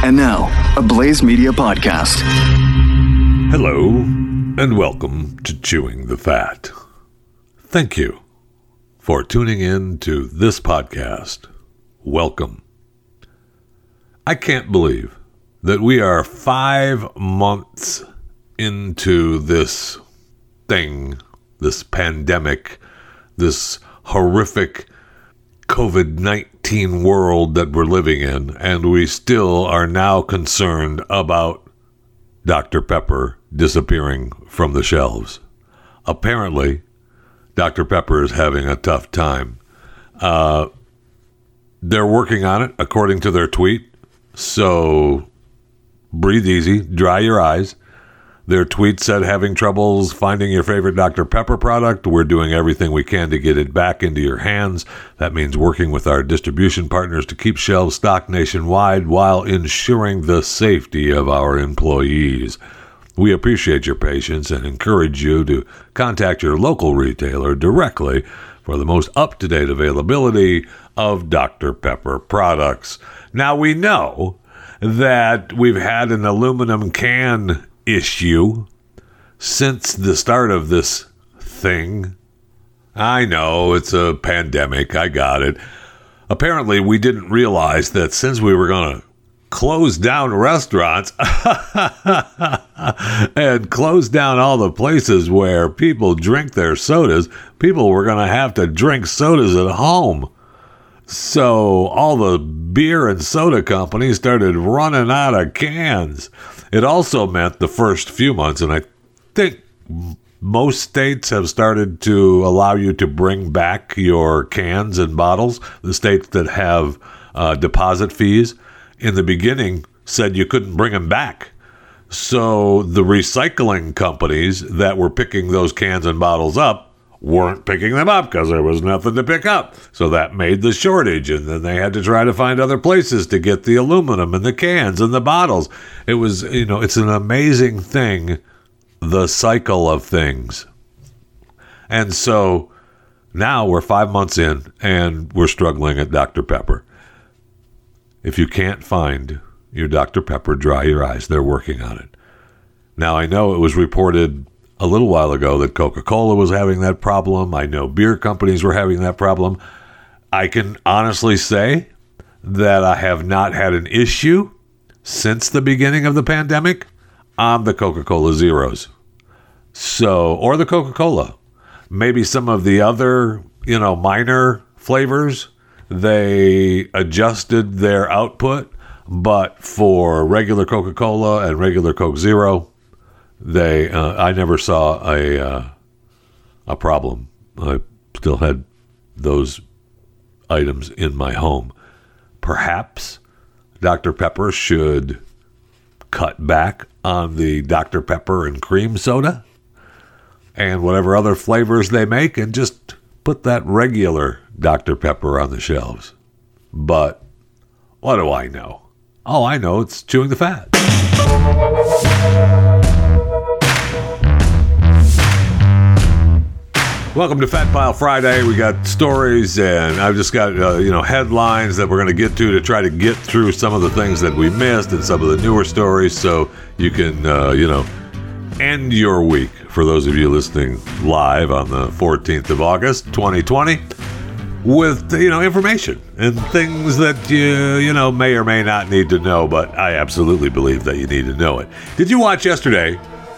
And now, a Blaze Media podcast. Hello, and welcome to Chewing the Fat. Thank you for tuning in to this podcast. Welcome. I can't believe that we are five months into this thing, this pandemic, this horrific COVID 19 world that we're living in, and we still are now concerned about Dr. Pepper disappearing from the shelves. Apparently, Dr. Pepper is having a tough time. Uh, they're working on it, according to their tweet. So breathe easy, dry your eyes. Their tweet said, having troubles finding your favorite Dr. Pepper product. We're doing everything we can to get it back into your hands. That means working with our distribution partners to keep shelves stocked nationwide while ensuring the safety of our employees. We appreciate your patience and encourage you to contact your local retailer directly for the most up to date availability of Dr. Pepper products. Now, we know that we've had an aluminum can issue since the start of this thing. I know it's a pandemic. I got it. Apparently, we didn't realize that since we were going to close down restaurants and close down all the places where people drink their sodas, people were going to have to drink sodas at home. So all the beer and soda companies started running out of cans. It also meant the first few months, and I think most states have started to allow you to bring back your cans and bottles. The states that have uh, deposit fees in the beginning said you couldn't bring them back. So the recycling companies that were picking those cans and bottles up weren't picking them up because there was nothing to pick up. So that made the shortage. And then they had to try to find other places to get the aluminum and the cans and the bottles. It was, you know, it's an amazing thing, the cycle of things. And so now we're five months in and we're struggling at Dr. Pepper. If you can't find your Dr. Pepper, dry your eyes. They're working on it. Now, I know it was reported a little while ago that Coca Cola was having that problem. I know beer companies were having that problem. I can honestly say that I have not had an issue since the beginning of the pandemic on the Coca Cola Zeros. So, or the Coca Cola. Maybe some of the other, you know, minor flavors, they adjusted their output. But for regular Coca Cola and regular Coke Zero, they uh, I never saw a uh, a problem. I still had those items in my home. Perhaps Dr. Pepper should cut back on the Dr. Pepper and cream soda and whatever other flavors they make and just put that regular Dr. Pepper on the shelves. But what do I know? Oh, I know it's chewing the fat. Welcome to Fat Pile Friday. We got stories, and I've just got uh, you know headlines that we're going to get to to try to get through some of the things that we missed and some of the newer stories, so you can uh, you know end your week. For those of you listening live on the 14th of August, 2020, with you know information and things that you you know may or may not need to know, but I absolutely believe that you need to know it. Did you watch yesterday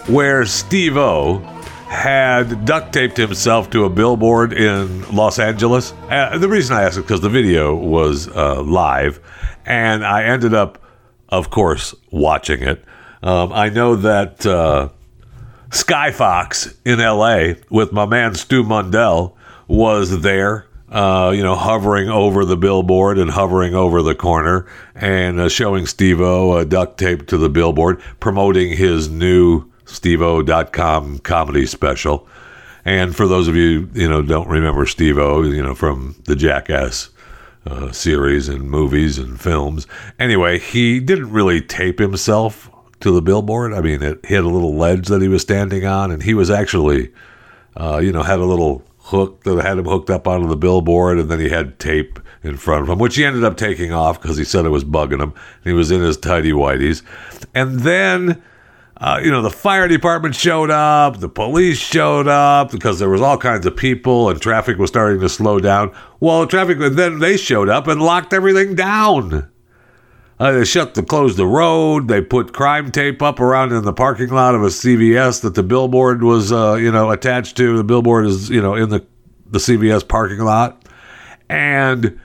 where Steve O had duct taped himself to a billboard in Los Angeles. Uh, the reason I asked is because the video was uh, live, and I ended up, of course, watching it. Um, I know that uh, Sky Fox in LA with my man Stu Mundel was there. Uh, you know, hovering over the billboard and hovering over the corner and uh, showing Steve O uh, duct tape to the billboard, promoting his new steveo.com comedy special. And for those of you, you know, don't remember Steve O, you know, from the Jackass uh, series and movies and films. Anyway, he didn't really tape himself to the billboard. I mean, it hit a little ledge that he was standing on, and he was actually, uh, you know, had a little hook that had him hooked up onto the billboard, and then he had tape in front of him, which he ended up taking off because he said it was bugging him. He was in his tidy whities, and then. Uh, you know, the fire department showed up, the police showed up because there was all kinds of people and traffic was starting to slow down. Well, traffic, then they showed up and locked everything down. Uh, they shut the closed the road. They put crime tape up around in the parking lot of a CVS that the billboard was, uh, you know, attached to. The billboard is, you know, in the the CVS parking lot, and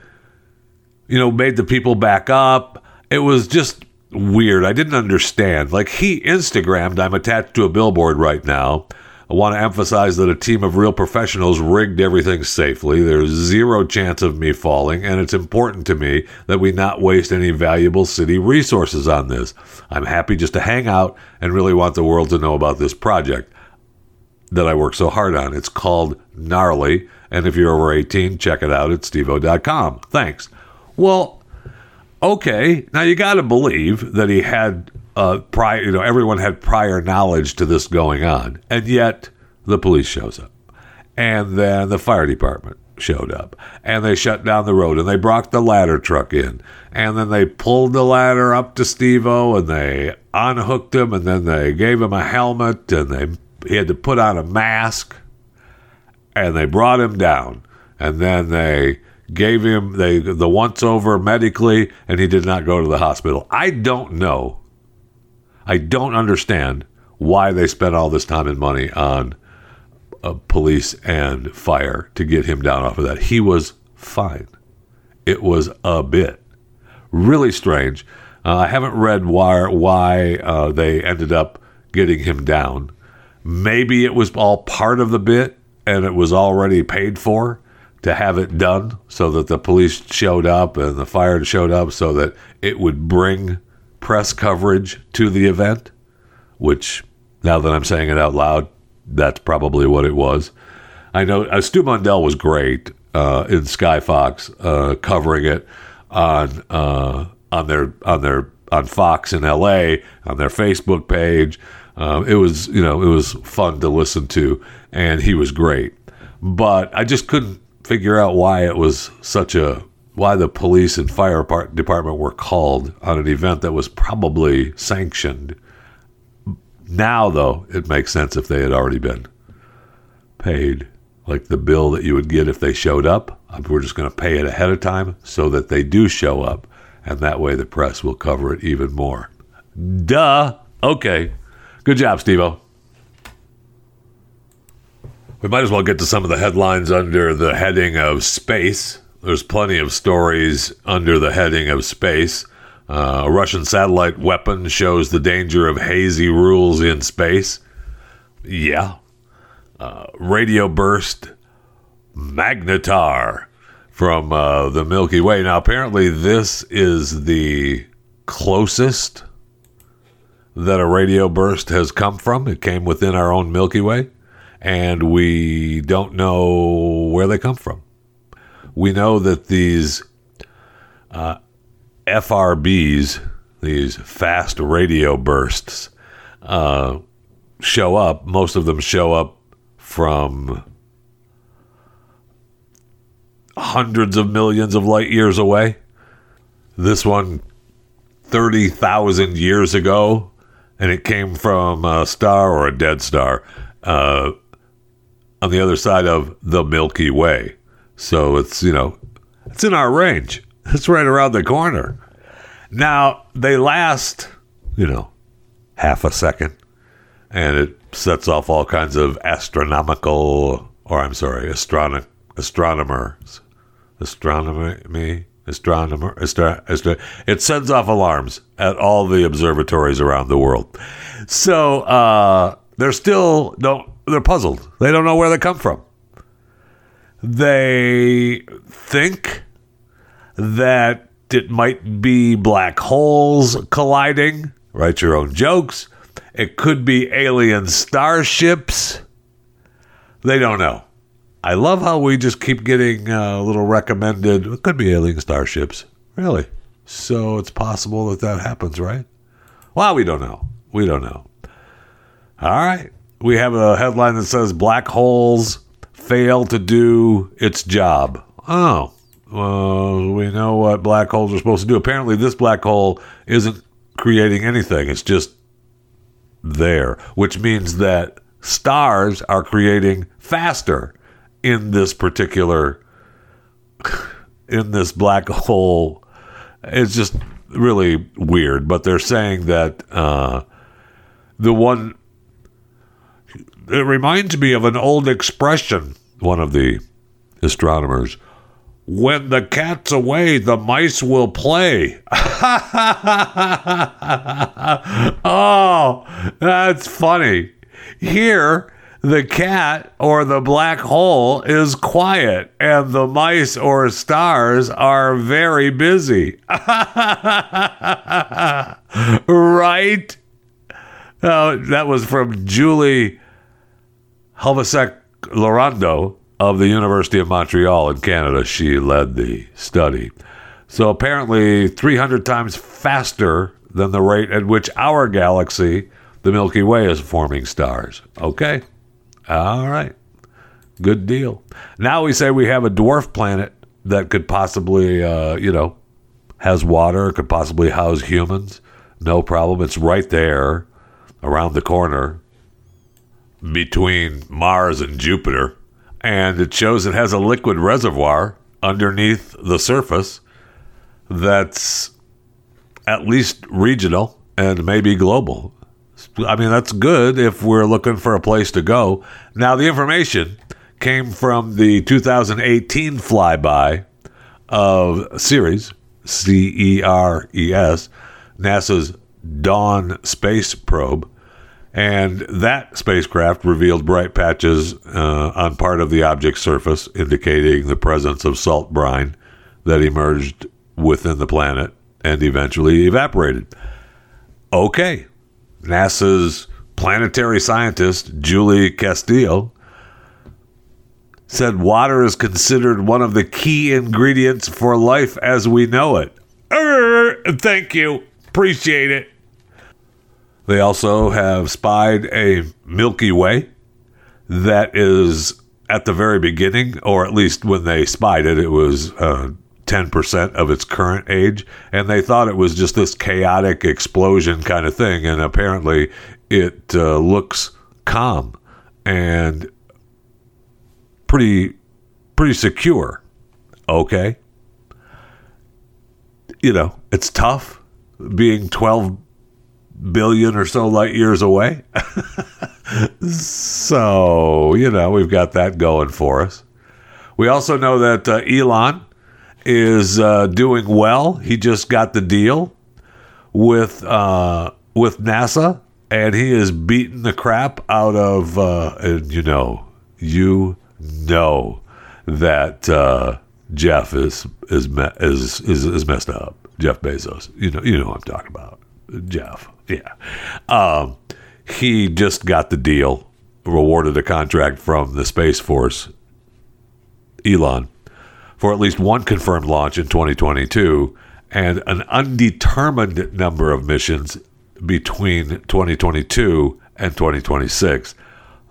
you know, made the people back up. It was just weird. I didn't understand. Like he Instagrammed, I'm attached to a billboard right now. I want to emphasize that a team of real professionals rigged everything safely. There's zero chance of me falling, and it's important to me that we not waste any valuable city resources on this. I'm happy just to hang out and really want the world to know about this project that I work so hard on. It's called Gnarly, and if you're over 18, check it out at stevo.com. Thanks. Well, okay, now you got to believe that he had uh, prior, you know, everyone had prior knowledge to this going on, and yet the police shows up, and then the fire department showed up, and they shut down the road, and they brought the ladder truck in, and then they pulled the ladder up to Stevo, and they unhooked him, and then they gave him a helmet, and they he had to put on a mask, and they brought him down, and then they gave him they the once over medically and he did not go to the hospital. I don't know I don't understand why they spent all this time and money on uh, police and fire to get him down off of that. He was fine. It was a bit really strange. Uh, I haven't read why why uh, they ended up getting him down. Maybe it was all part of the bit and it was already paid for to have it done so that the police showed up and the fire showed up so that it would bring press coverage to the event, which now that I'm saying it out loud, that's probably what it was. I know uh, Stu Mundel was great uh, in Sky Fox uh, covering it on uh, on their on their on Fox in L.A. on their Facebook page. Uh, it was you know it was fun to listen to, and he was great. But I just couldn't figure out why it was such a why the police and fire department were called on an event that was probably sanctioned. Now, though, it makes sense if they had already been paid, like the bill that you would get if they showed up. Um, we're just going to pay it ahead of time so that they do show up, and that way the press will cover it even more. Duh. Okay. Good job, Stevo. We might as well get to some of the headlines under the heading of space. There's plenty of stories under the heading of space. Uh, a Russian satellite weapon shows the danger of hazy rules in space. Yeah. Uh, radio burst magnetar from uh, the Milky Way. Now, apparently, this is the closest that a radio burst has come from. It came within our own Milky Way, and we don't know where they come from we know that these uh, FRBs, these fast radio bursts, uh, show up. Most of them show up from hundreds of millions of light years away. This one, 30,000 years ago, and it came from a star or a dead star uh, on the other side of the Milky Way. So it's, you know, it's in our range. It's right around the corner. Now, they last, you know, half a second and it sets off all kinds of astronomical, or I'm sorry, astronom- astronomers, astronomy, me? astronomer, astro- astro- it sends off alarms at all the observatories around the world. So uh, they're still don't they're puzzled. They don't know where they come from. They think that it might be black holes colliding. Write your own jokes. It could be alien starships. They don't know. I love how we just keep getting a little recommended. It could be alien starships. Really? So it's possible that that happens, right? Well, we don't know. We don't know. All right. We have a headline that says black holes fail to do its job. Oh, well, we know what black holes are supposed to do. Apparently, this black hole isn't creating anything, it's just there, which means that stars are creating faster in this particular in this black hole it's just really weird but they're saying that uh, the one it reminds me of an old expression one of the astronomers when the cat's away the mice will play oh that's funny here the cat or the black hole is quiet and the mice or stars are very busy. right? Uh, that was from Julie Helvesek Lorando of the University of Montreal in Canada. She led the study. So apparently, 300 times faster than the rate at which our galaxy, the Milky Way, is forming stars. Okay? All right. Good deal. Now we say we have a dwarf planet that could possibly, uh, you know, has water, could possibly house humans. No problem. It's right there around the corner between Mars and Jupiter. And it shows it has a liquid reservoir underneath the surface that's at least regional and maybe global. I mean, that's good if we're looking for a place to go. Now, the information came from the 2018 flyby of Ceres, C E R E S, NASA's Dawn space probe. And that spacecraft revealed bright patches uh, on part of the object's surface, indicating the presence of salt brine that emerged within the planet and eventually evaporated. Okay, NASA's planetary scientist, Julie Castillo, said water is considered one of the key ingredients for life as we know it. Thank you. Appreciate it. They also have spied a Milky Way that is at the very beginning, or at least when they spied it, it was uh, 10% of its current age. And they thought it was just this chaotic explosion kind of thing. And apparently it uh, looks calm and pretty, pretty secure. Okay. You know, it's tough being 12 billion or so light years away. so, you know, we've got that going for us. We also know that uh, Elon is uh, doing well. He just got the deal with uh, with NASA, and he is beating the crap out of. Uh, and you know, you know that uh, Jeff is is, me- is is is messed up. Jeff Bezos. You know, you know what I'm talking about. Jeff. Yeah. Um, he just got the deal, rewarded a contract from the Space Force, Elon, for at least one confirmed launch in 2022 and an undetermined number of missions between 2022 and 2026.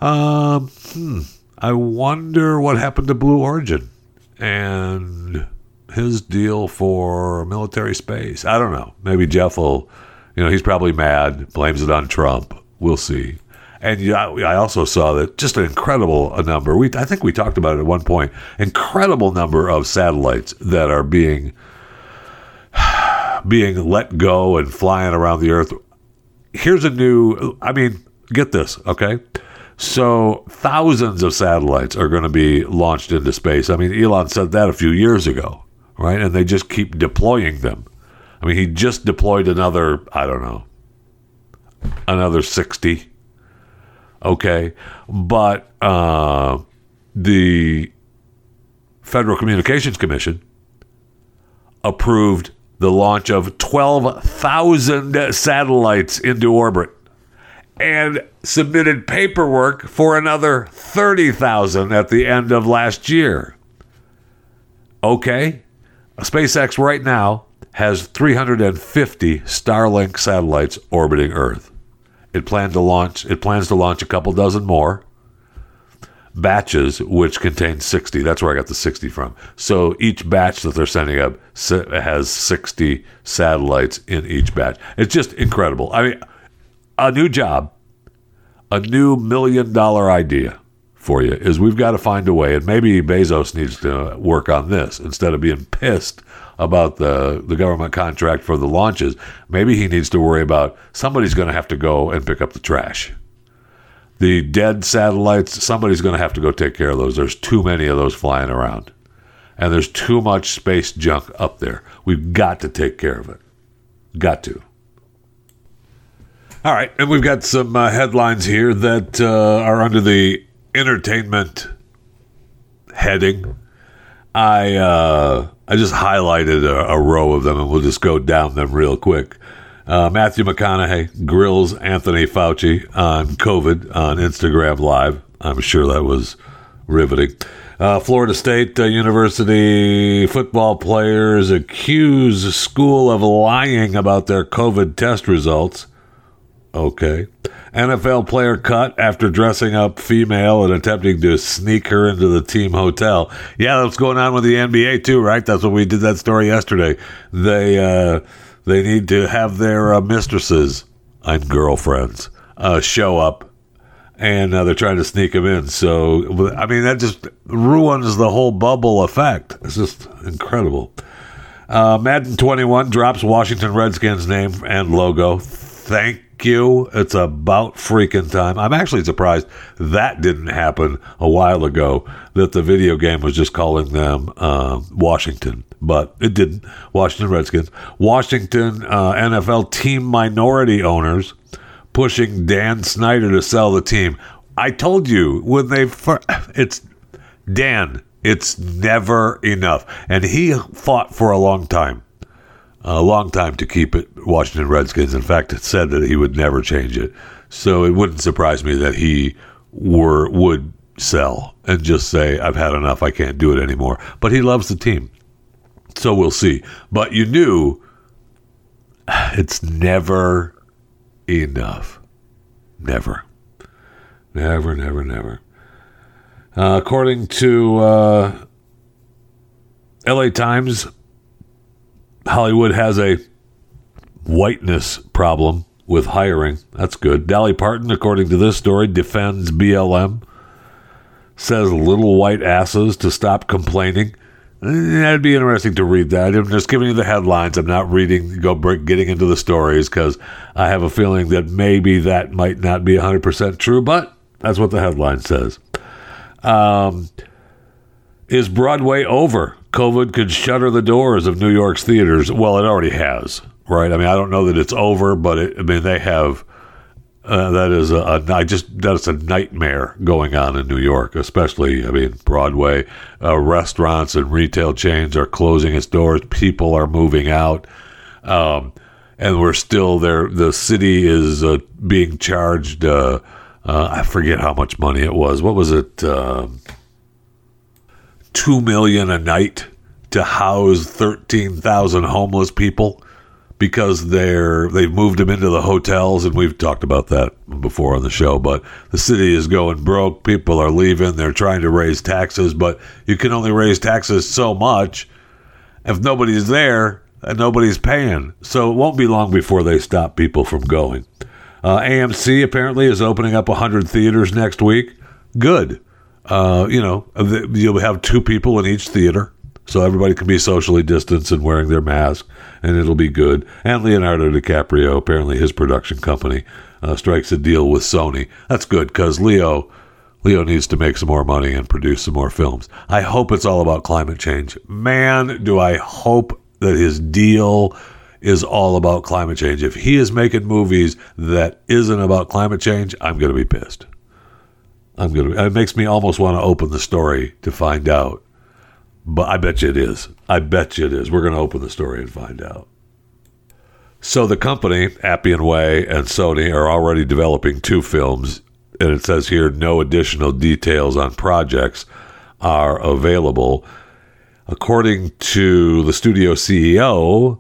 Um, hmm, I wonder what happened to Blue Origin and his deal for military space. I don't know. Maybe Jeff will, you know, he's probably mad, blames it on Trump. We'll see. And I also saw that just an incredible number. We I think we talked about it at one point. Incredible number of satellites that are being being let go and flying around the Earth. Here's a new. I mean, get this, okay? So thousands of satellites are going to be launched into space. I mean, Elon said that a few years ago, right? And they just keep deploying them. I mean, he just deployed another. I don't know, another sixty okay but uh, the federal communications commission approved the launch of 12,000 satellites into orbit and submitted paperwork for another 30,000 at the end of last year. Okay, SpaceX right now has 350 Starlink satellites orbiting Earth. It planned to launch. It plans to launch a couple dozen more. batches, which contain 60. That's where I got the 60 from. So each batch that they're sending up has 60 satellites in each batch. It's just incredible. I mean, a new job, a new million dollar idea for you is we've got to find a way, and maybe Bezos needs to work on this instead of being pissed about the, the government contract for the launches. Maybe he needs to worry about somebody's going to have to go and pick up the trash the dead satellites, somebody's going to have to go take care of those. There's too many of those flying around. And there's too much space junk up there. We've got to take care of it. Got to. All right. And we've got some uh, headlines here that uh, are under the entertainment heading. I uh, I just highlighted a, a row of them and we'll just go down them real quick. Uh, Matthew McConaughey grills Anthony Fauci on COVID on Instagram Live. I'm sure that was riveting. Uh, Florida State uh, University football players accuse school of lying about their COVID test results. Okay. NFL player cut after dressing up female and attempting to sneak her into the team hotel. Yeah, that's going on with the NBA too, right? That's what we did that story yesterday. They uh, they need to have their uh, mistresses and girlfriends uh, show up, and uh, they're trying to sneak them in. So, I mean, that just ruins the whole bubble effect. It's just incredible. Uh, Madden 21 drops Washington Redskins name and logo. Thank you. It's about freaking time. I'm actually surprised that didn't happen a while ago, that the video game was just calling them uh, Washington, but it didn't. Washington Redskins. Washington uh, NFL team minority owners pushing Dan Snyder to sell the team. I told you when they, it's Dan, it's never enough. And he fought for a long time a long time to keep it Washington Redskins. In fact, it said that he would never change it. So it wouldn't surprise me that he were would sell and just say, "I've had enough. I can't do it anymore." But he loves the team, so we'll see. But you knew it's never enough. Never, never, never, never. Uh, according to uh, L.A. Times, Hollywood has a whiteness problem with hiring. That's good. Dolly Parton, according to this story, defends BLM, says little white asses to stop complaining. That'd be interesting to read that. I'm just giving you the headlines. I'm not reading, go getting into the stories because I have a feeling that maybe that might not be 100% true, but that's what the headline says. Um, is Broadway over? COVID could shutter the doors of New York's theaters. Well, it already has, right? I mean, I don't know that it's over, but it, I mean, they have. Uh, that is a, a I just that's a nightmare going on in New York, especially I mean Broadway. Uh, restaurants and retail chains are closing its doors. People are moving out, um, and we're still there. The city is uh, being charged. Uh, uh, I forget how much money it was. What was it? Two million a night to house thirteen thousand homeless people because they're they've moved them into the hotels and we've talked about that before on the show but the city is going broke. People are leaving. They're trying to raise taxes but you can only raise taxes so much. If nobody's there and nobody's paying. So it won't be long before they stop people from going. Uh, amc apparently is opening up 100 theaters next week. Good uh, you know, you'll have two people in each theater, so everybody can be socially distanced and wearing their mask, and it'll be good. And Leonardo DiCaprio, apparently his production company, uh, strikes a deal with Sony. That's good because Leo. Leo needs to make some more money and produce some more films. I hope it's all about climate change. Man, do I hope that his deal is all about climate change. If he is making movies that isn't about climate change, I'm going to be pissed. I'm gonna. It makes me almost want to open the story to find out. But I bet you it is. I bet you it is. We're to open the story and find out. So the company, Appian Way and Sony, are already developing two films, and it says here no additional details on projects are available. According to the studio CEO,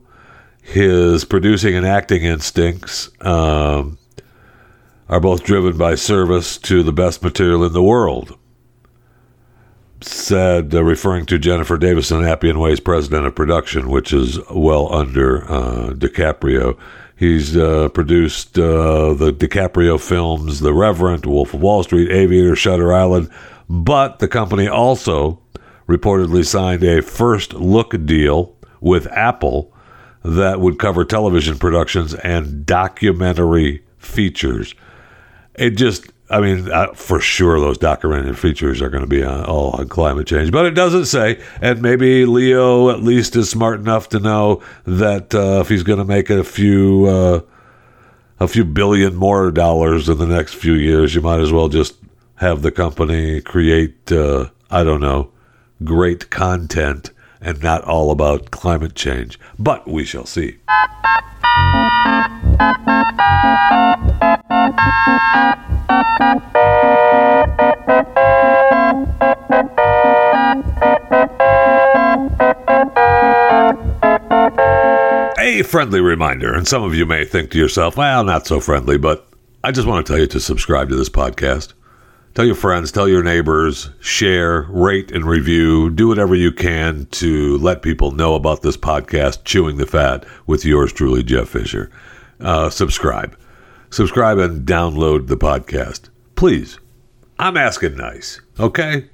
his producing and acting instincts um, are both driven by service to the best material in the world. said, uh, referring to Jennifer Davisson, Appian Way's president of production, which is well under uh, DiCaprio. He's uh, produced uh, the DiCaprio films, The Revenant, Wolf of Wall Street, Aviator, Shutter Island, but the company also reportedly signed a first look deal with Apple that would cover television productions and documentary features. It just, I mean, uh, for sure, those documentary features are going to be on, all on climate change, but it doesn't say. And maybe Leo at least is smart enough to know that uh, if he's going to make a few. Uh, a few billion more dollars in the next few years, you might as well just have the company create, uh, I don't know, great content and not all about climate change. But we shall see. A friendly reminder, and some of you may think to yourself, well, not so friendly, but I just want to tell you to subscribe to this podcast. Tell your friends, tell your neighbors, share, rate, and review. Do whatever you can to let people know about this podcast, Chewing the Fat, with yours truly, Jeff Fisher. Uh, subscribe. Subscribe and download the podcast. Please. I'm asking nice, okay?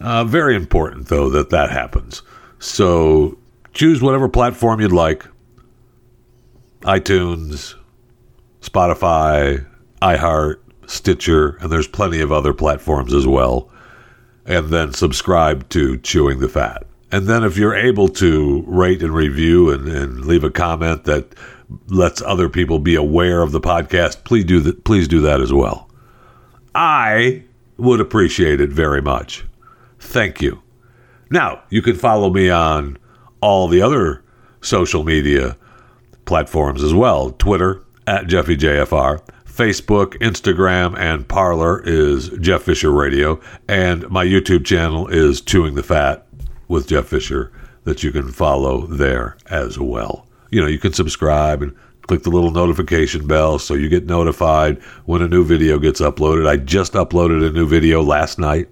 Uh, very important, though, that that happens. So choose whatever platform you'd like iTunes, Spotify, iHeart, Stitcher, and there's plenty of other platforms as well. And then subscribe to Chewing the Fat. And then if you're able to rate and review and, and leave a comment that lets other people be aware of the podcast, please do that please do that as well. I would appreciate it very much. Thank you. Now, you can follow me on all the other social media platforms as well. Twitter at JeffyJFR, Facebook, Instagram, and Parler is Jeff Fisher Radio, and my YouTube channel is Chewing the Fat with Jeff Fisher that you can follow there as well. You know, you can subscribe and click the little notification bell so you get notified when a new video gets uploaded. I just uploaded a new video last night.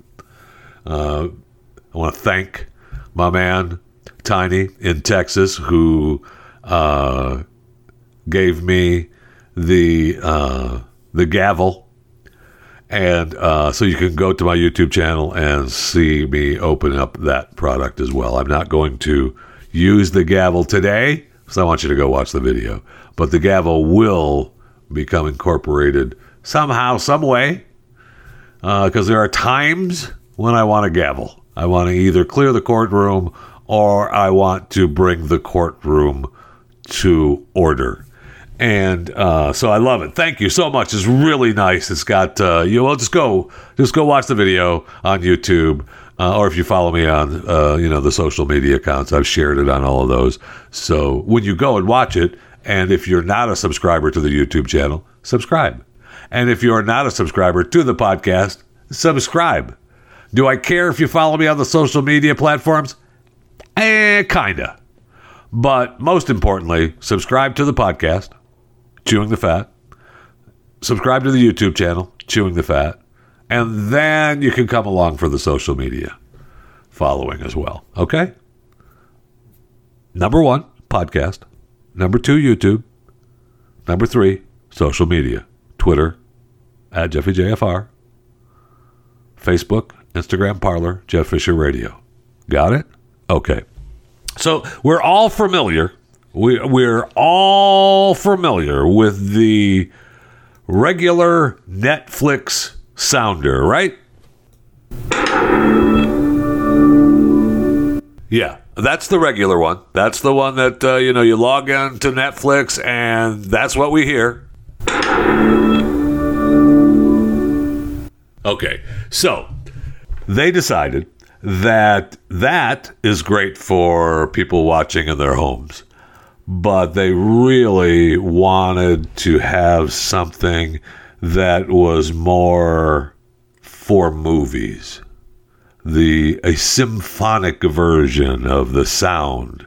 Uh, I want to thank my man Tiny in Texas who uh, gave me the uh, the gavel, and uh, so you can go to my YouTube channel and see me open up that product as well. I'm not going to use the gavel today, so I want you to go watch the video. But the gavel will become incorporated somehow, some way, because there are times when I want a gavel. I want to either clear the courtroom or I want to bring the courtroom to order. And uh, so I love it. Thank you so much. It's really nice. It's got uh, you. Well, just go, just go watch the video on YouTube, uh, or if you follow me on, uh, you know, the social media accounts, I've shared it on all of those. So when you go and watch it, and if you're not a subscriber to the YouTube channel, subscribe. And if you're not a subscriber to the podcast, subscribe. Do I care if you follow me on the social media platforms? Eh, kinda. But most importantly, subscribe to the podcast, Chewing the Fat. Subscribe to the YouTube channel, Chewing the Fat. And then you can come along for the social media following as well. Okay? Number one, podcast. Number two, YouTube. Number three, social media. Twitter, at JeffyJFR. Facebook, Instagram, Parler, Jeff Fisher Radio. Got it? Okay. So we're all familiar. We, we're all familiar with the regular Netflix sounder, right? Yeah, that's the regular one. That's the one that, uh, you know, you log in to Netflix and that's what we hear. Okay, so they decided that that is great for people watching in their homes, but they really wanted to have something that was more for movies. The a symphonic version of the sound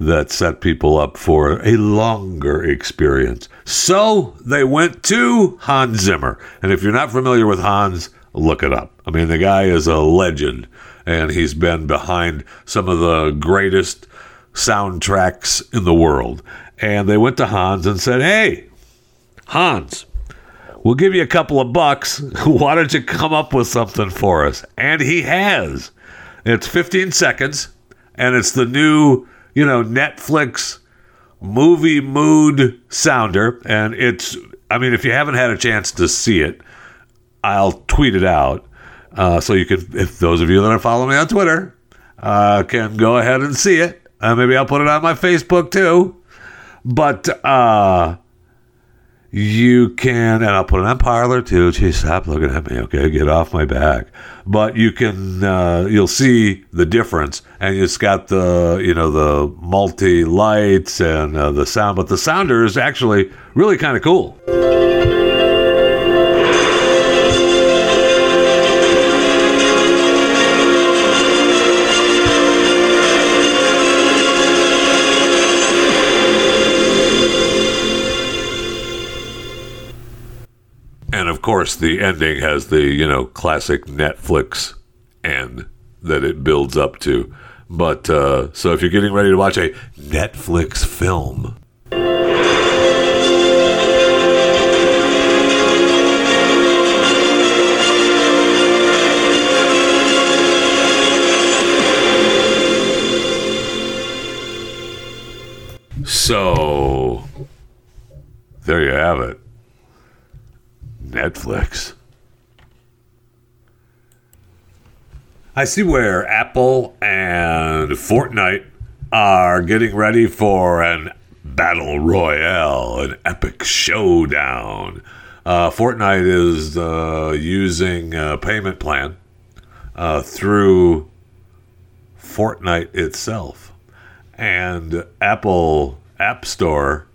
that set people up for a longer experience. So they went to Hans Zimmer. And if you're not familiar with Hans, look it up. I mean, the guy is a legend and he's been behind some of the greatest soundtracks in the world. And they went to Hans and said, Hey, Hans, we'll give you a couple of bucks. Why don't you come up with something for us? And he has. It's 15 seconds, and it's the new, you know, Netflix movie mood sounder. And it's, I mean, if you haven't had a chance to see it, I'll tweet it out. Uh, so you can, if those of you that are following me on Twitter uh, can go ahead and see it. Uh, maybe I'll put it on my Facebook too. But uh, you can, and I'll put it on Parler too. Geez, stop looking at me, okay? Get off my back. But you can, uh, you'll see the difference, and it's got the, you know, the multi lights and uh, the sound. But the sounder is actually really kind of cool. Course, the ending has the, you know, classic Netflix end that it builds up to. But uh, so if you're getting ready to watch a Netflix film, so there you have it. Netflix. I see where Apple and Fortnite are getting ready for an battle royale, an epic showdown. Uh, Fortnite is uh, using a payment plan uh, through Fortnite itself. And Apple App Store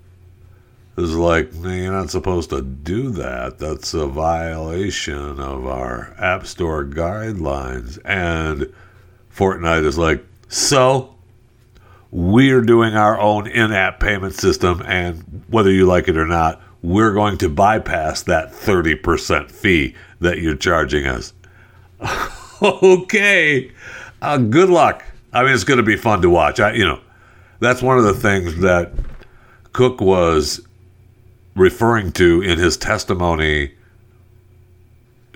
is like, "No, you're not supposed to do that. That's a violation of our App Store guidelines. And Fortnite is like, so we're doing our own in app payment system, and whether you like it or not, we're going to bypass that 30% fee that you're charging us. okay. Uh, good luck. I mean, it's going to be fun to watch. I, you know, that's one of the things that Cook was referring to in his testimony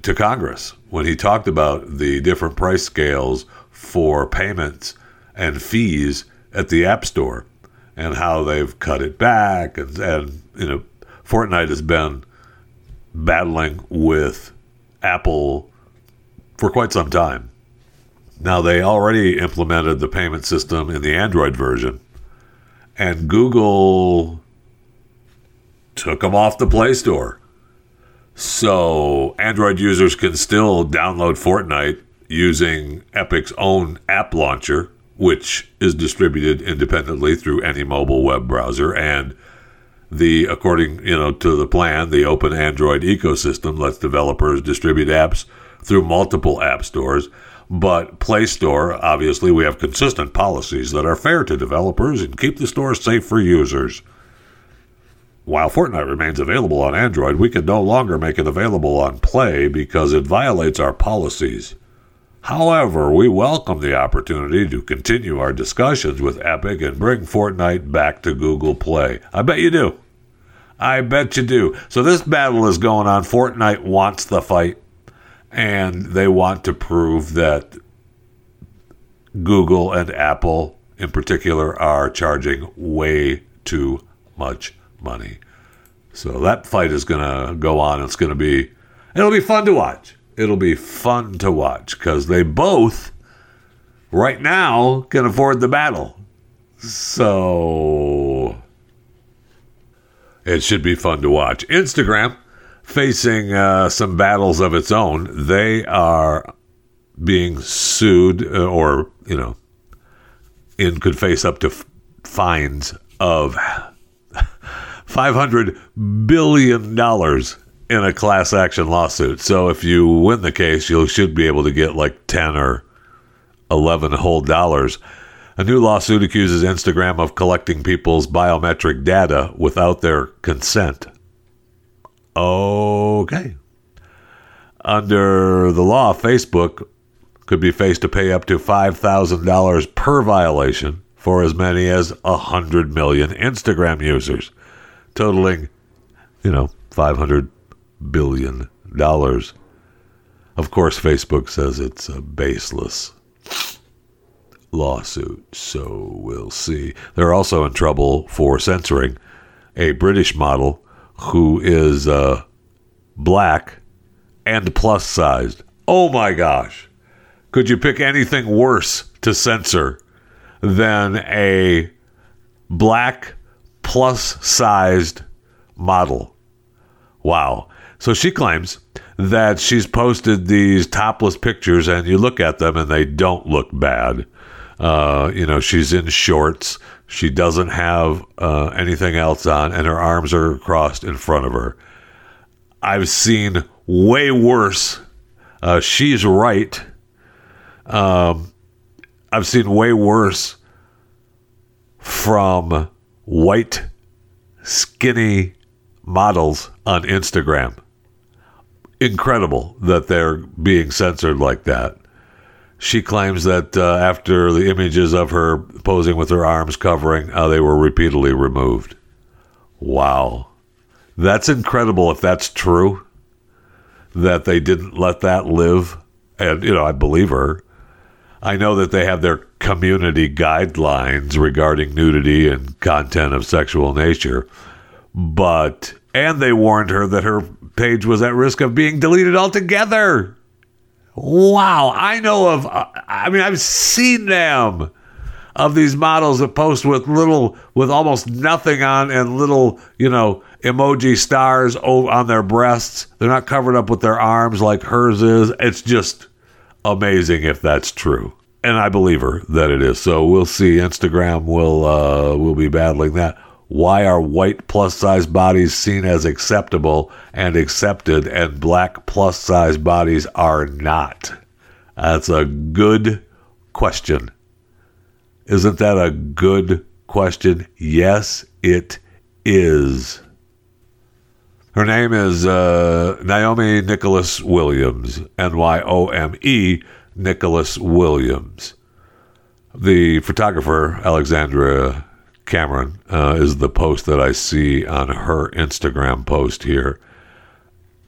to Congress when he talked about the different price scales for payments and fees at the App Store and how they've cut it back and, and you know Fortnite has been battling with Apple for quite some time. Now they already implemented the payment system in the Android version and Google took them off the Play Store. So Android users can still download Fortnite using Epic's own app launcher, which is distributed independently through any mobile web browser. And the according you know to the plan the open android ecosystem lets developers distribute apps through multiple app stores. But play store obviously we have consistent policies that are fair to developers and keep the store safe for users while Fortnite remains available on Android, we can no longer make it available on Play because it violates our policies. However, we welcome the opportunity to continue our discussions with Epic and bring Fortnite back to Google Play. I bet you do. I bet you do. So this battle is going on. Fortnite wants the fight, and they want to prove that Google and Apple, in particular, are charging way too much money. So that fight is going to go on. It's going to be, it'll be fun to watch. It'll be fun to watch because they both, right now, can afford the battle. So it should be fun to watch. Instagram facing uh, some battles of its own. They are being sued, uh, or you know, in could face up to f- fines of five hundred billion dollars in a class action lawsuit. So if you win the case, you should be able to get like ten or eleven whole dollars. A new lawsuit accuses Instagram of collecting people's biometric data without their consent. Okay. Under the law, Facebook could be faced to pay up to $5,000 per violation for as many as 100 million Instagram users, totaling, you know, 500 billion dollars. Of course, Facebook says it's a baseless lawsuit, so we'll see. They're also in trouble for censoring a British model who is uh, black and plus sized. Oh my gosh. Could you pick anything worse to censor than a black plus sized model? Wow. So she claims that she's posted these topless pictures and you look at them and they don't look bad. Uh, you know, she's in shorts. She doesn't have uh, anything else on, and her arms are crossed in front of her. I've seen way worse. Uh, she's right. Um, I've seen way worse from white, skinny models on Instagram. Incredible that they're being censored like that. She claims that uh, after the images of her posing with her arms covering, uh, they were repeatedly removed. Wow. That's incredible if that's true, that they didn't let that live. And, you know, I believe her. I know that they have their community guidelines regarding nudity and content of sexual nature, but, and they warned her that her page was at risk of being deleted altogether. Wow, I know of. I mean, I've seen them of these models that post with little, with almost nothing on, and little, you know, emoji stars on their breasts. They're not covered up with their arms like hers is. It's just amazing if that's true, and I believe her that it is. So we'll see. Instagram will uh, will be battling that. Why are white plus size bodies seen as acceptable and accepted, and black plus size bodies are not? That's a good question. Isn't that a good question? Yes, it is. Her name is uh, Nyome Nicholas Williams, N Y O M E Nicholas Williams. The photographer, Alexandra Cameron uh, is the post that I see on her Instagram post here.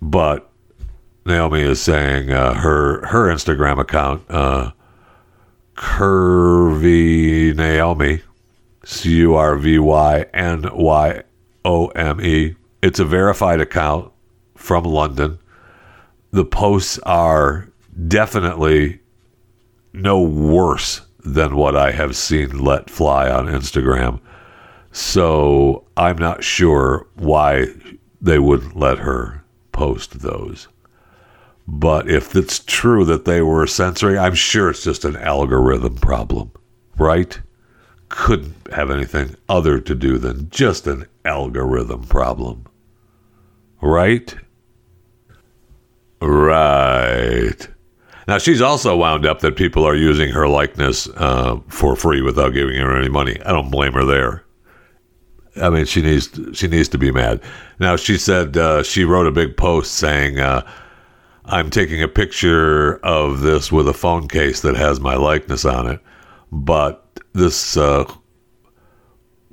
But Nyome is saying uh, her her Instagram account, uh, Curvy Nyome, C U R V Y N Y O M E. It's a verified account from London. The posts are definitely no worse than what I have seen let fly on Instagram. So I'm not sure why they wouldn't let her post those. But if it's true that they were censoring, I'm sure it's just an algorithm problem, right? Couldn't have anything other to do than just an algorithm problem, right? Right. Now she's also wound up that people are using her likeness uh, for free without giving her any money. I don't blame her there. I mean, she needs she needs to be mad. Now she said uh, she wrote a big post saying, uh, "I'm taking a picture of this with a phone case that has my likeness on it, but this uh,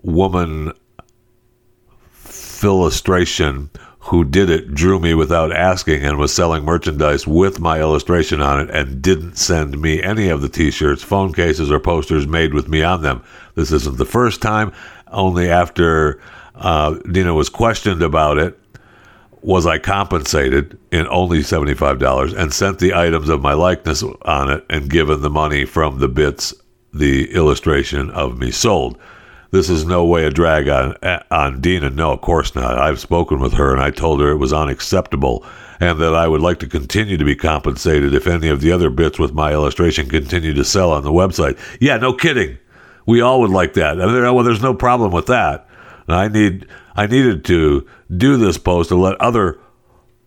woman illustration who did it drew me without asking and was selling merchandise with my illustration on it and didn't send me any of the t-shirts, phone cases, or posters made with me on them. This isn't the first time. Only after uh, Dina was questioned about it was I compensated in only $75 and sent the items of my likeness on it and given the money from the bits the illustration of me sold. This is no way a drag on on Dina. No, of course not. I've spoken with her and I told her it was unacceptable and that I would like to continue to be compensated if any of the other bits with my illustration continue to sell on the website. Yeah, no kidding. We all would like that. Well, there's no problem with that. And I need I needed to do this post to let other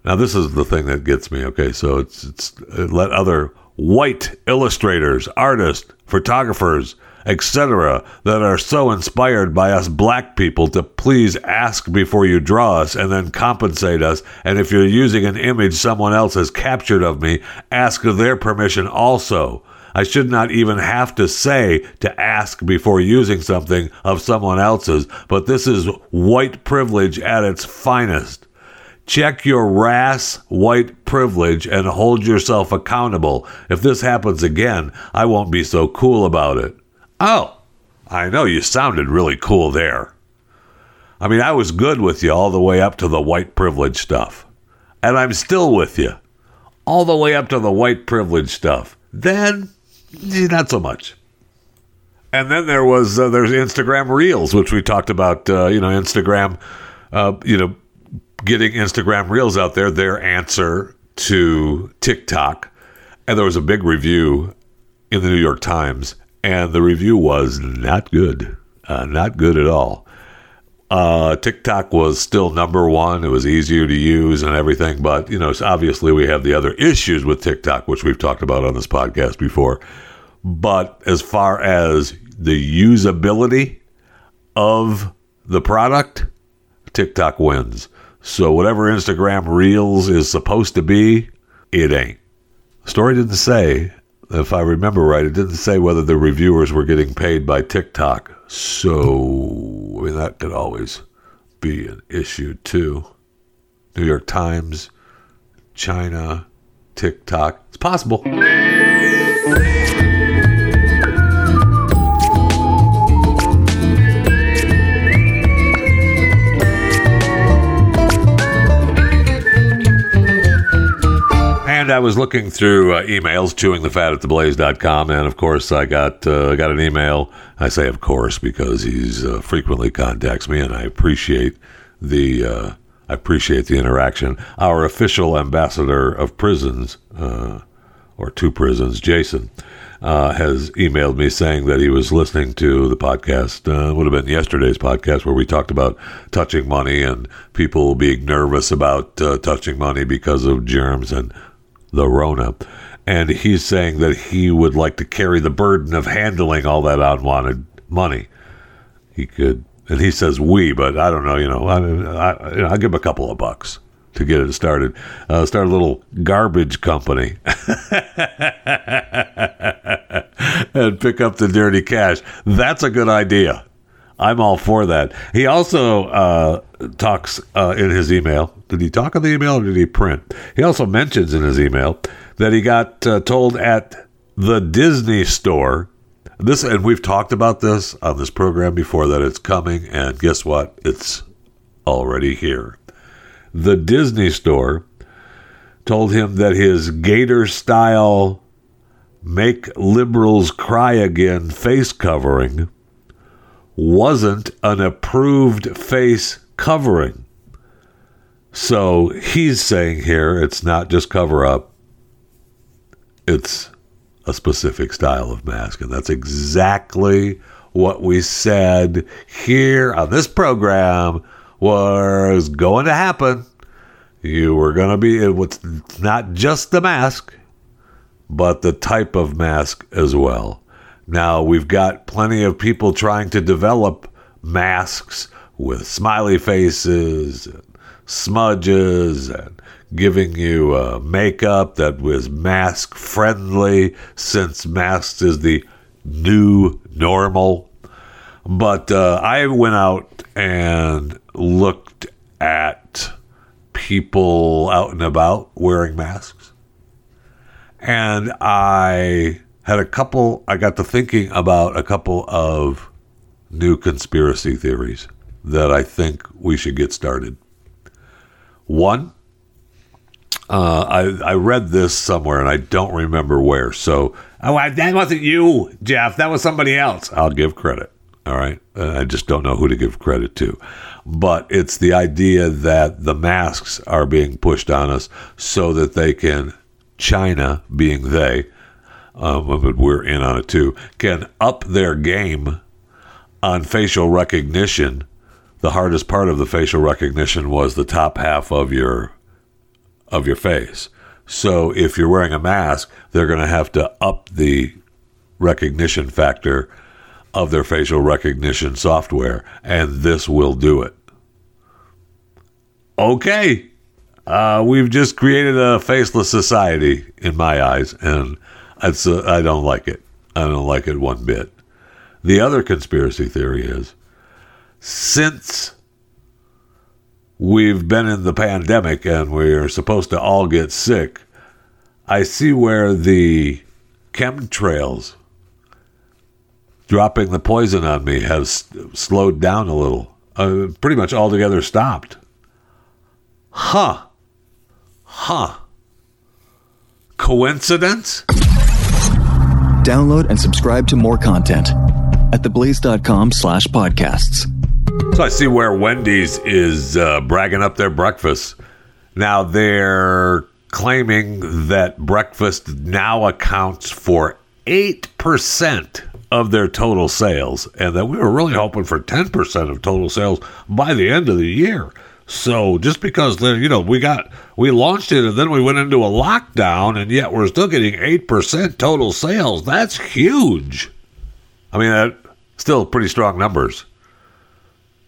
now this is the thing that gets me. Okay, so it's it's uh, let other white illustrators, artists, photographers etc., that are so inspired by us black people to please ask before you draw us and then compensate us. And if you're using an image someone else has captured of me, ask their permission also. I should not even have to say to ask before using something of someone else's, but this is white privilege at its finest. Check your rass white privilege and hold yourself accountable. If this happens again, I won't be so cool about it. Oh, I know you sounded really cool there. I mean, I was good with you all the way up to the white privilege stuff. And I'm still with you all the way up to the white privilege stuff. Then, not so much. And then there was uh, there's Instagram Reels, which we talked about. Uh, you know, Instagram, uh, you know, getting Instagram Reels out there. Their answer to TikTok, and there was a big review in the New York Times, and the review was not good, uh, not good at all. Uh, TikTok was still number one. It was easier to use and everything, but you know, obviously we have the other issues with TikTok, which we've talked about on this podcast before. But as far as the usability of the product, TikTok wins. So whatever Instagram Reels is supposed to be, it ain't. Story didn't say, if I remember right, it didn't say whether the reviewers were getting paid by TikTok. So, I mean, that could always be an issue too. New York Times, China, TikTok. It's possible. And I was looking through uh, emails, chewing the fat at theblaze.com, and of course I got uh, got an email. I say of course because he's uh, frequently contacts me, and I appreciate the uh, I appreciate the interaction. Our official ambassador of prisons, uh, or two prisons, Jason, uh, has emailed me saying that he was listening to the podcast. Uh, would have been yesterday's podcast where we talked about touching money and people being nervous about uh, touching money because of germs and the Rona. And he's saying that he would like to carry the burden of handling all that unwanted money. He could, and he says we, but I don't know. You know, I, I, you know, I'll give him a couple of bucks to get it started. Uh, start a little garbage company and pick up the dirty cash. That's a good idea. I'm all for that. He also uh, talks uh, in his email. Did he talk in the email or did he print? He also mentions in his email that he got uh, told at the Disney store. This and we've talked about this on this program before that it's coming, and guess what? It's already here. The Disney store told him that his Gaiter style "Make Liberals Cry Again" face covering wasn't an approved face covering. So he's saying here it's not just cover up, it's a specific style of mask. And that's exactly what we said here on this program was going to happen. You were going to be, it's not just the mask, but the type of mask as well. Now, we've got plenty of people trying to develop masks with smiley faces, smudges, and giving you uh, makeup that was mask friendly since masks is the new normal. But uh, I went out and looked at people out and about wearing masks. And I had a couple, I got to thinking about a couple of new conspiracy theories that I think we should get started. One, uh, I, I read this somewhere and I don't remember where. So, oh, that wasn't you, Jeff. That was somebody else. I'll give credit. All right. I just don't know who to give credit to. But it's the idea that the masks are being pushed on us so that they can, China being they, um, but we're in on it too, can up their game on facial recognition. The hardest part of the facial recognition was the top half of your of your face. So if you're wearing a mask, they're going to have to up the recognition factor of their facial recognition software, and this will do it. Okay, uh, we've just created a faceless society in my eyes, and it's, uh, I don't like it. I don't like it one bit. The other conspiracy theory is since we've been in the pandemic and we're supposed to all get sick, I see where the chemtrails dropping the poison on me has slowed down a little. Uh, pretty much altogether stopped. Huh. Huh. Coincidence? Download and subscribe to more content at theblaze.com slash podcasts. So I see where Wendy's is uh, bragging up their breakfast. Now they're claiming that breakfast now accounts for 8% of their total sales, and that we were really hoping for 10% of total sales by the end of the year. So just because you know we got we launched it and then we went into a lockdown and yet we're still getting eight percent total sales. That's huge. I mean, that still pretty strong numbers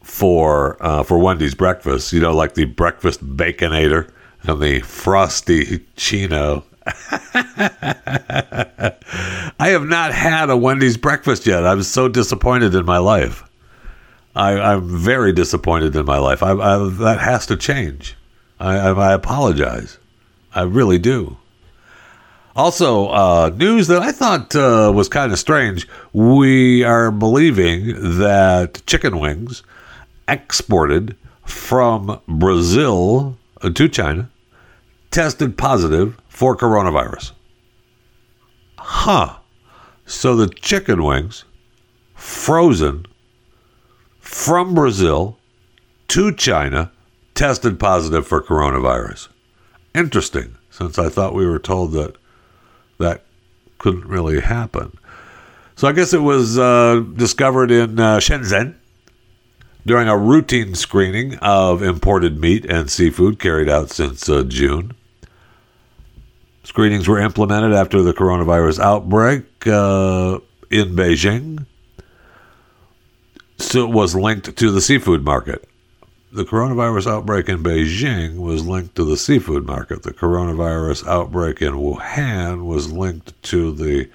for uh, for Wendy's breakfast. You know, like the breakfast baconator and the frosty chino. I have not had a Wendy's breakfast yet. I'm so disappointed in my life. I, am very disappointed in my life. I, I, that has to change. I, I, apologize. I really do. Also, uh, news that I thought uh, was kind of strange. We are believing that chicken wings exported from Brazil to China tested positive for coronavirus. Huh. So the chicken wings, frozen from Brazil to China, tested positive for coronavirus. Interesting, since I thought we were told that that couldn't really happen. So I guess it was uh, discovered in uh, Shenzhen during a routine screening of imported meat and seafood carried out since uh, June. Screenings were implemented after the coronavirus outbreak uh, in Beijing. So was linked to the seafood market. The coronavirus outbreak in Beijing was linked to the seafood market. The coronavirus outbreak in Wuhan was linked to the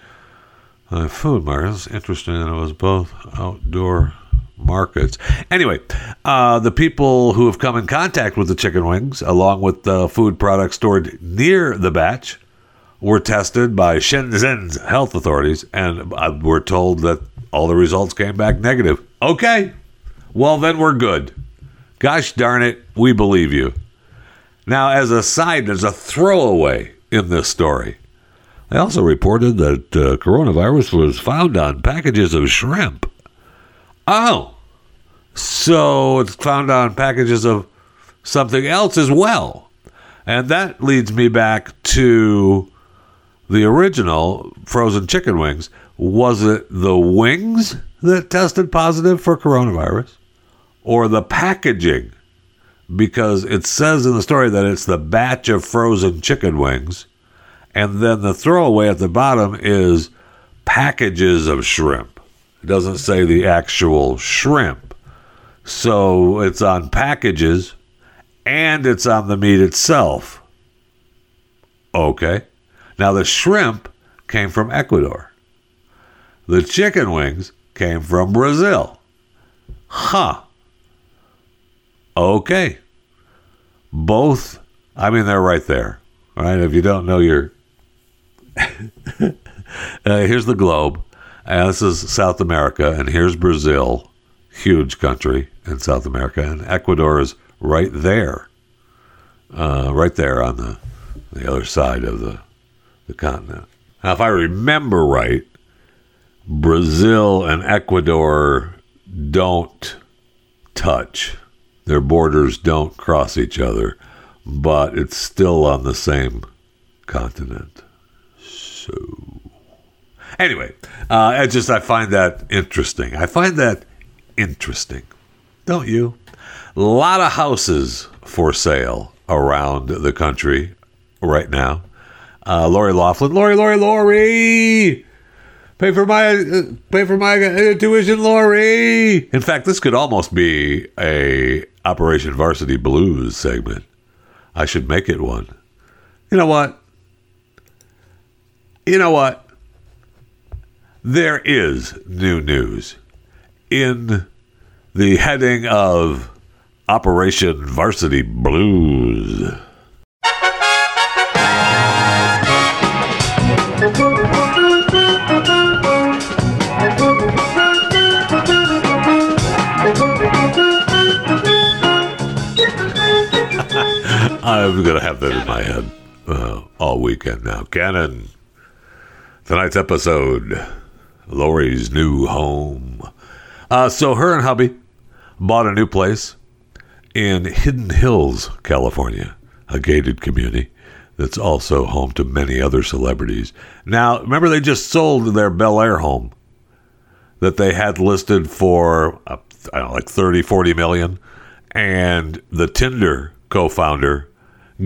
uh, food market. It's interesting that it was both outdoor markets. Anyway, uh, the people who have come in contact with the chicken wings, along with the food products stored near the batch, were tested by Shenzhen's health authorities, and uh, we're told that all the results came back negative. Okay, well, then we're good. Gosh darn it, we believe you. Now, as a side, there's a throwaway in this story. They also reported that uh, coronavirus was found on packages of shrimp. Oh, so it's found on packages of something else as well. And that leads me back to the original frozen chicken wings, was it the wings that tested positive for coronavirus or the packaging? Because it says in the story that it's the batch of frozen chicken wings, and then the throwaway at the bottom is packages of shrimp. It doesn't say the actual shrimp. So it's on packages and it's on the meat itself. Okay. Now, the shrimp came from Ecuador. The chicken wings came from Brazil. Huh. Okay. Both, I mean, they're right there. Right? If you don't know your. uh, here's the globe. And this is South America, and here's Brazil, huge country in South America, and Ecuador is right there, uh, right there on the the other side of the the continent. Now, if I remember right, Brazil and Ecuador don't touch. Their borders don't cross each other, but it's still on the same continent. So, anyway, uh, I just I find that interesting. I find that interesting, don't you? A lot of houses for sale around the country right now. Uh, Lori Laughlin. Lori, Lori, Lori! Pay for my uh, pay for my uh, tuition, Lori. In fact, this could almost be a Operation Varsity Blues segment. I should make it one. You know what? You know what? There is new news in the heading of Operation Varsity Blues. I'm going to have that in my head uh, all weekend now. Cannon, tonight's episode Lori's new home. Uh, so, her and hubby bought a new place in Hidden Hills, California, a gated community that's also home to many other celebrities. Now, remember, they just sold their Bel Air home that they had listed for, uh, I don't know, like 30, 40 million. And the Tinder co founder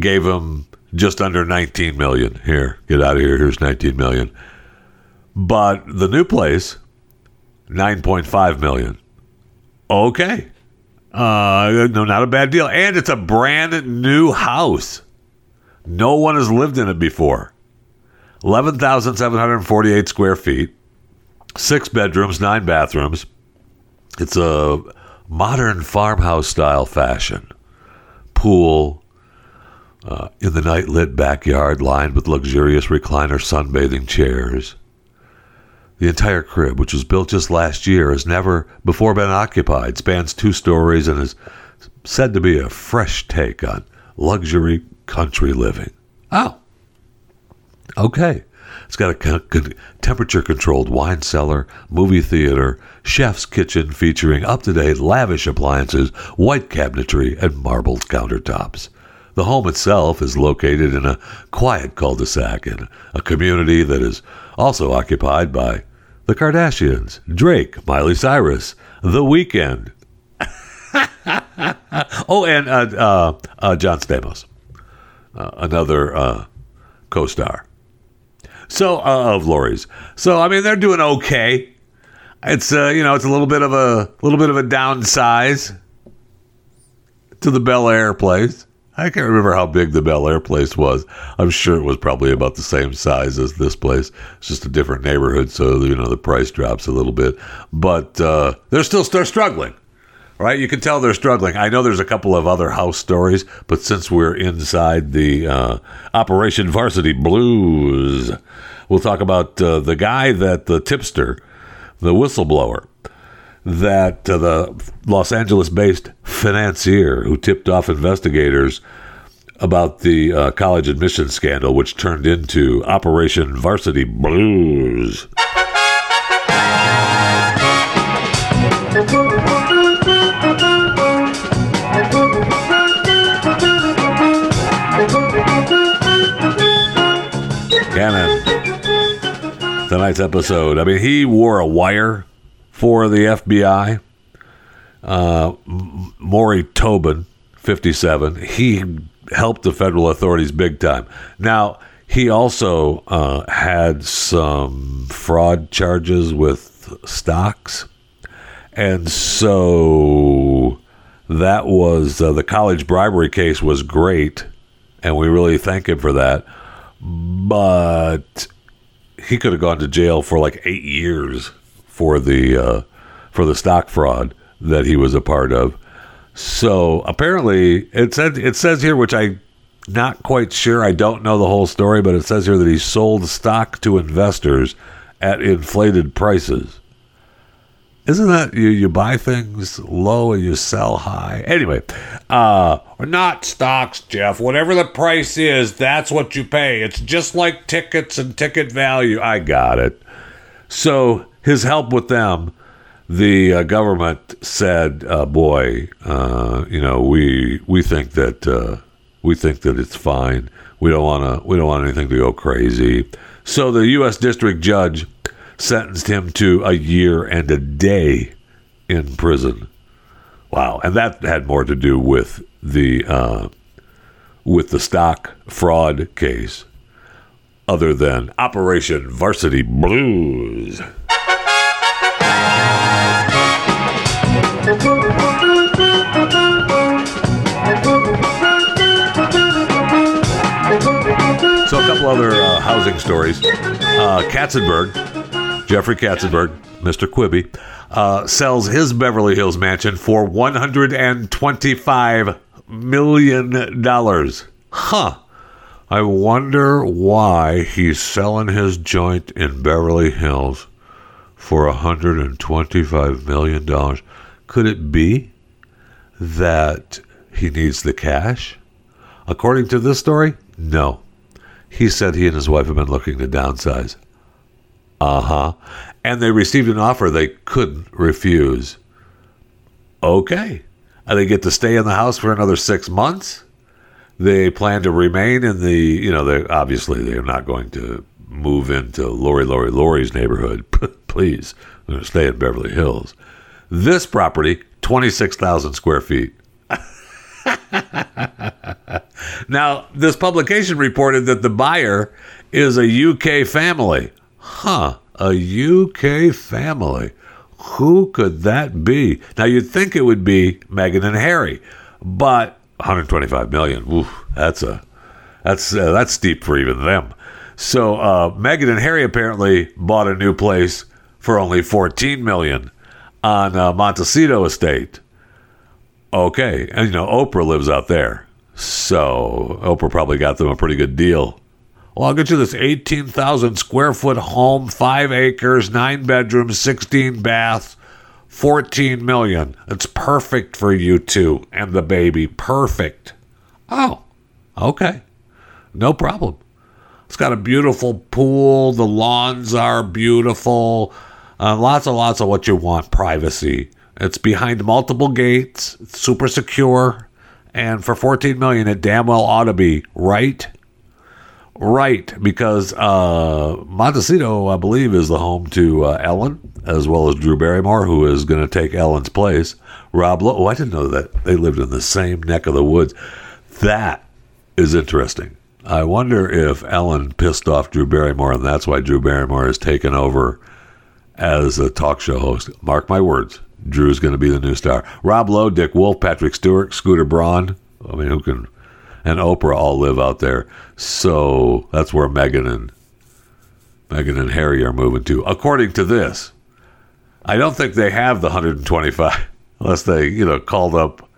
gave them just under 19 million. Here, get out of here. Here's 19 million. But the new place, 9.5 million. Okay. Uh, no, not a bad deal. And it's a brand new house. No one has lived in it before. 11,748 square feet, six bedrooms, nine bathrooms. It's a modern farmhouse style fashion. Pool, uh, in the night lit backyard lined with luxurious recliner sunbathing chairs. The entire crib, which was built just last year, has never before been occupied, spans two stories, and is said to be a fresh take on luxury country living. Oh, okay. It's got a temperature controlled wine cellar, movie theater, chef's kitchen featuring up to date lavish appliances, white cabinetry, and marbled countertops. The home itself is located in a quiet cul de sac in a community that is also occupied by the Kardashians, Drake, Miley Cyrus, The Weeknd. oh, and uh, uh, uh, John Stamos, uh, another uh, co star. So, of Lori's. So, I mean, they're doing okay. It's, you know, it's a little bit of a little bit of a downsize to the Bel Air place. I can't remember how big the Bel Air place was. I'm sure it was probably about the same size as this place. It's just a different neighborhood, so you know the price drops a little bit. But uh, they're still they're struggling, right? You can tell they're struggling. I know there's a couple of other house stories, but since we're inside the uh, Operation Varsity Blues, we'll talk about uh, the guy that the tipster, the whistleblower that uh, the Los Angeles based financier who tipped off investigators about the uh, college admission scandal, which turned into Operation Varsity Blues. Cannon. Tonight's episode. I mean, he wore a wire for the FBI. Uh, Morrie Tobin, 57, he helped the federal authorities big time. Now, he also uh, had some fraud charges with stocks. And so that was uh, the college bribery case was great. And we really thank him for that. But he could have gone to jail for like eight years for the uh, for the stock fraud that he was a part of. So apparently, it said it says here, which I not quite sure. I don't know the whole story, but it says here that he sold stock to investors at inflated prices. Isn't that you? You buy things low and you sell high. Anyway, uh, not stocks, Jeff. Whatever the price is, that's what you pay. It's just like tickets and ticket value. I got it. So his help with them, the uh, government said, uh, "Boy, uh, you know, we we think that uh, we think that it's fine. We don't want to. We don't want anything to go crazy." So the U.S. district judge sentenced him to a year and a day in prison. Wow, and that had more to do with the uh, with the stock fraud case. other than Operation Varsity Blues. So, a couple other uh, housing stories. Uh, Katzenberg, Jeffrey Katzenberg, Mr. Quibi, uh, sells his Beverly Hills mansion for $125 million. Huh. I wonder why he's selling his joint in Beverly Hills for $125 million. Could it be that he needs the cash? According to this story, no. He said he and his wife have been looking to downsize. Uh huh. And they received an offer they couldn't refuse. Okay. And they get to stay in the house for another six months. They plan to remain in the, you know, they obviously they're not going to move into Lori Lori Lori's neighborhood. Please, they're going to stay in Beverly Hills. This property, 26,000 square feet. now, this publication reported that the buyer is a UK family. Huh, a UK family. Who could that be? Now, you'd think it would be Meghan and Harry, but 125 million. Oof, that's a that's uh, that's steep for even them. So uh, Meghan and Harry apparently bought a new place for only 14 million on uh, Montecito Estate. Okay, and you know Oprah lives out there, so Oprah probably got them a pretty good deal. Well, I'll get you this 18,000 square foot home, five acres, nine bedrooms, 16 baths, 14 million. It's perfect for you two and the baby. Perfect. Oh, okay. No problem. It's got a beautiful pool. The lawns are beautiful. Uh, lots and lots of what you want privacy. It's behind multiple gates. Super secure. And for 14 million, it damn well ought to be, right? Right, because uh, Montecito, I believe, is the home to uh, Ellen, as well as Drew Barrymore, who is going to take Ellen's place. Rob Lowe, oh, I didn't know that they lived in the same neck of the woods. That is interesting. I wonder if Ellen pissed off Drew Barrymore, and that's why Drew Barrymore has taken over as a talk show host. Mark my words, Drew's going to be the new star. Rob Lowe, Dick Wolf, Patrick Stewart, Scooter Braun. I mean, who can and Oprah all live out there. So that's where Meghan and Meghan and Harry are moving to, according to this. I don't think they have the 125, unless they, you know, called up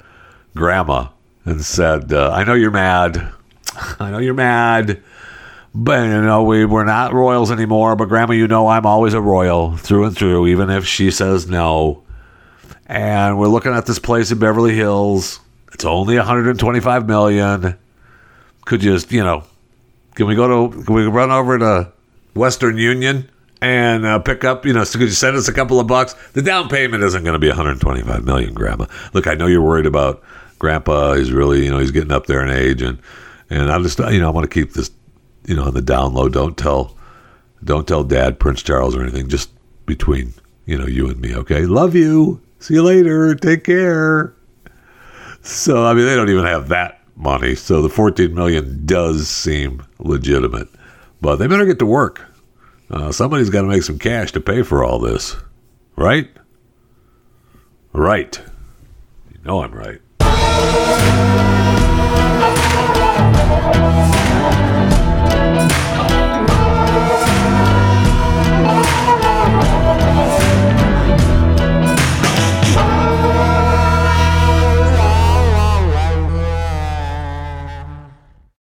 Grandma and said, uh, "I know you're mad. I know you're mad." But you know, we we're not royals anymore. But Grandma, you know I'm always a royal through and through, even if she says no. And we're looking at this place in Beverly Hills. It's only 125 million. Could you just, you know, can we go to, can we run over to Western Union and uh, pick up, you know, so could you send us a couple of bucks? The down payment isn't going to be 125 million, Grandma. Look, I know you're worried about Grandpa. He's really, you know, he's getting up there in age, and and I just, you know, I want to keep this, you know, on the down low. Don't tell, don't tell Dad, Prince Charles, or anything. Just between, you know, you and me. Okay, love you. See you later. Take care. So I mean, they don't even have that money. So the 14 million does seem legitimate, but they better get to work. Uh, somebody's got to make some cash to pay for all this, right? Right. You know I'm right.